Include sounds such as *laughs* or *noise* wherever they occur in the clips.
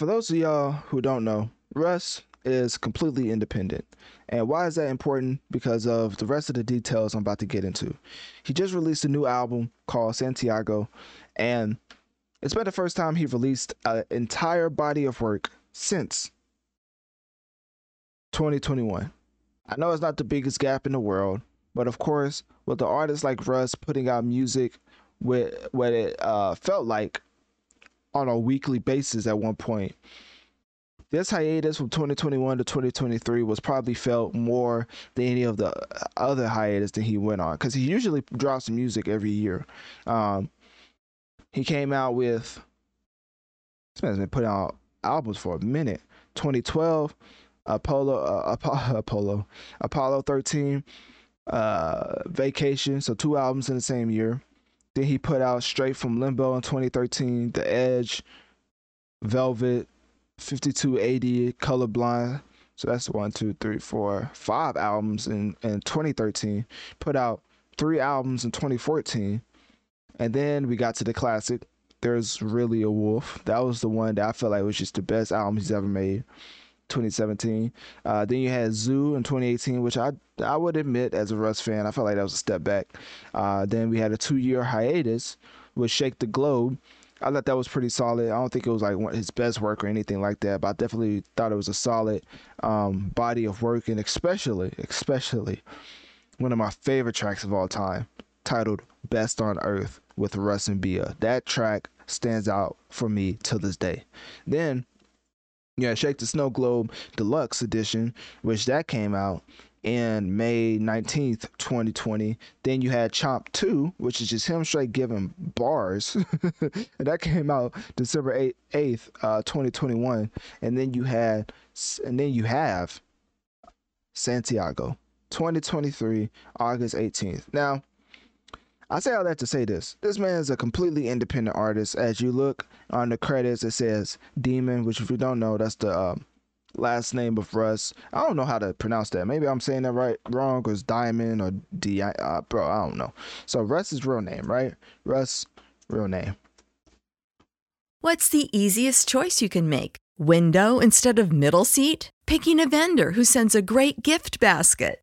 For those of y'all who don't know, Russ is completely independent. And why is that important? Because of the rest of the details I'm about to get into. He just released a new album called Santiago, and it's been the first time he released an entire body of work since 2021. I know it's not the biggest gap in the world, but of course, with the artists like Russ putting out music with what it uh, felt like on a weekly basis at one point. This hiatus from 2021 to 2023 was probably felt more than any of the other hiatus that he went on because he usually drops music every year. Um, he came out with this man's been putting out albums for a minute. 2012, Apollo, uh, Apollo, *laughs* Apollo, Apollo 13, uh, Vacation. So two albums in the same year. Then he put out Straight from Limbo in 2013, The Edge, Velvet, 5280, Colorblind. So that's one, two, three, four, five albums in, in 2013. Put out three albums in 2014. And then we got to the classic. There's really a wolf. That was the one that I felt like was just the best album he's ever made. 2017. Uh, then you had Zoo in 2018, which I I would admit as a Russ fan, I felt like that was a step back. Uh, then we had a two year hiatus with Shake the Globe. I thought that was pretty solid. I don't think it was like his best work or anything like that, but I definitely thought it was a solid um, body of work, and especially, especially one of my favorite tracks of all time, titled "Best on Earth" with Russ and Bia. That track stands out for me to this day. Then yeah, Shake the Snow Globe Deluxe Edition, which that came out in May 19th, 2020. Then you had Chomp 2, which is just him straight giving bars. and *laughs* that came out December 8th, uh, 2021. And then you had and then you have Santiago 2023 August 18th. Now, I say all that to say this. This man is a completely independent artist. As you look on the credits, it says Diemon, which if you don't know, that's the uh, last name of Russ. I don't know how to pronounce that. Maybe I'm saying that right wrong because Diamond or D. Uh, bro, I don't know. So Russ is real name, right? Russ, real name. What's the easiest choice you can make? Window instead of middle seat? Picking a vendor who sends a great gift basket?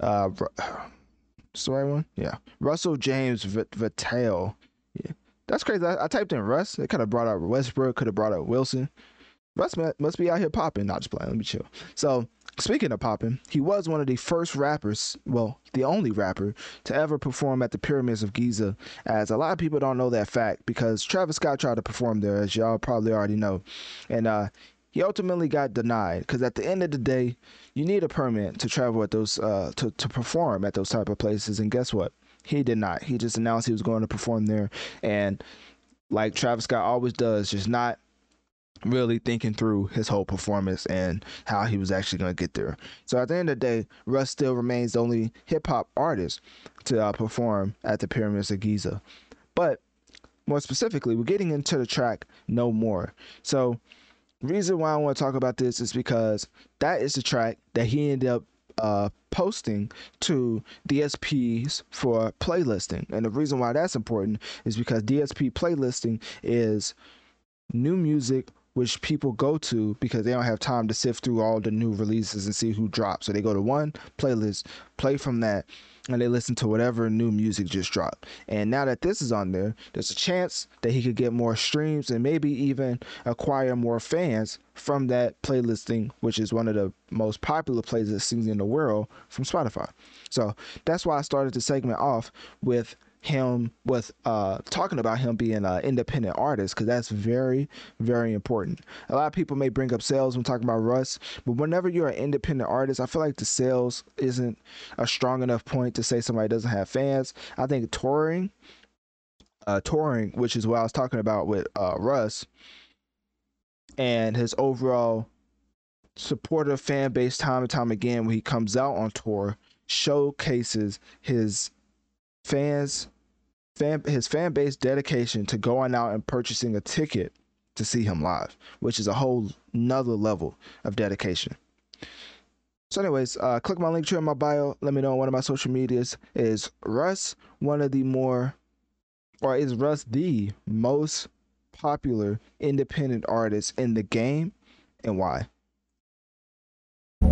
Uh, is the right one? Yeah. Russell James v- Vitale. Yeah. That's crazy. I, I typed in Russ. It could have brought up Westbrook, could have brought up Wilson. Russ must be out here popping. Not just playing. Let me chill. So, speaking of popping, he was one of the first rappers, well, the only rapper to ever perform at the Pyramids of Giza. As a lot of people don't know that fact because Travis Scott tried to perform there, as y'all probably already know, and uh, he ultimately got denied because at the end of the day, you need a permit to travel at those uh, to to perform at those type of places. And guess what? He did not. He just announced he was going to perform there, and like Travis Scott always does, just not really thinking through his whole performance and how he was actually going to get there. So at the end of the day, Russ still remains the only hip hop artist to uh, perform at the Pyramids of Giza. But more specifically, we're getting into the track No More. So reason why I want to talk about this is because that is the track that he ended up uh, posting to DSPs for playlisting. And the reason why that's important is because DSP playlisting is new music which people go to because they don't have time to sift through all the new releases and see who drops. So they go to one playlist, play from that, and they listen to whatever new music just dropped. And now that this is on there, there's a chance that he could get more streams and maybe even acquire more fans from that playlisting, which is one of the most popular playlistings in the world from Spotify. So that's why I started the segment off with him with uh, talking about him being an independent artist because that's very very important. A lot of people may bring up sales when talking about russ but whenever you're an independent artist i feel like the sales isn't a strong enough point to say somebody doesn't have fans. I think touring uh, touring which is what i was talking about with uh, russ and his overall supportive fan base time and time again when he comes out on tour showcases his fans fan his fan base dedication to going out and purchasing a ticket to see him live, which is a whole nother level of dedication. So, anyways, uh, click my Linktree in my bio. Let me know on one of my social medias. Is Russ one of the more, or is Russ the most popular independent artist in the game, and why?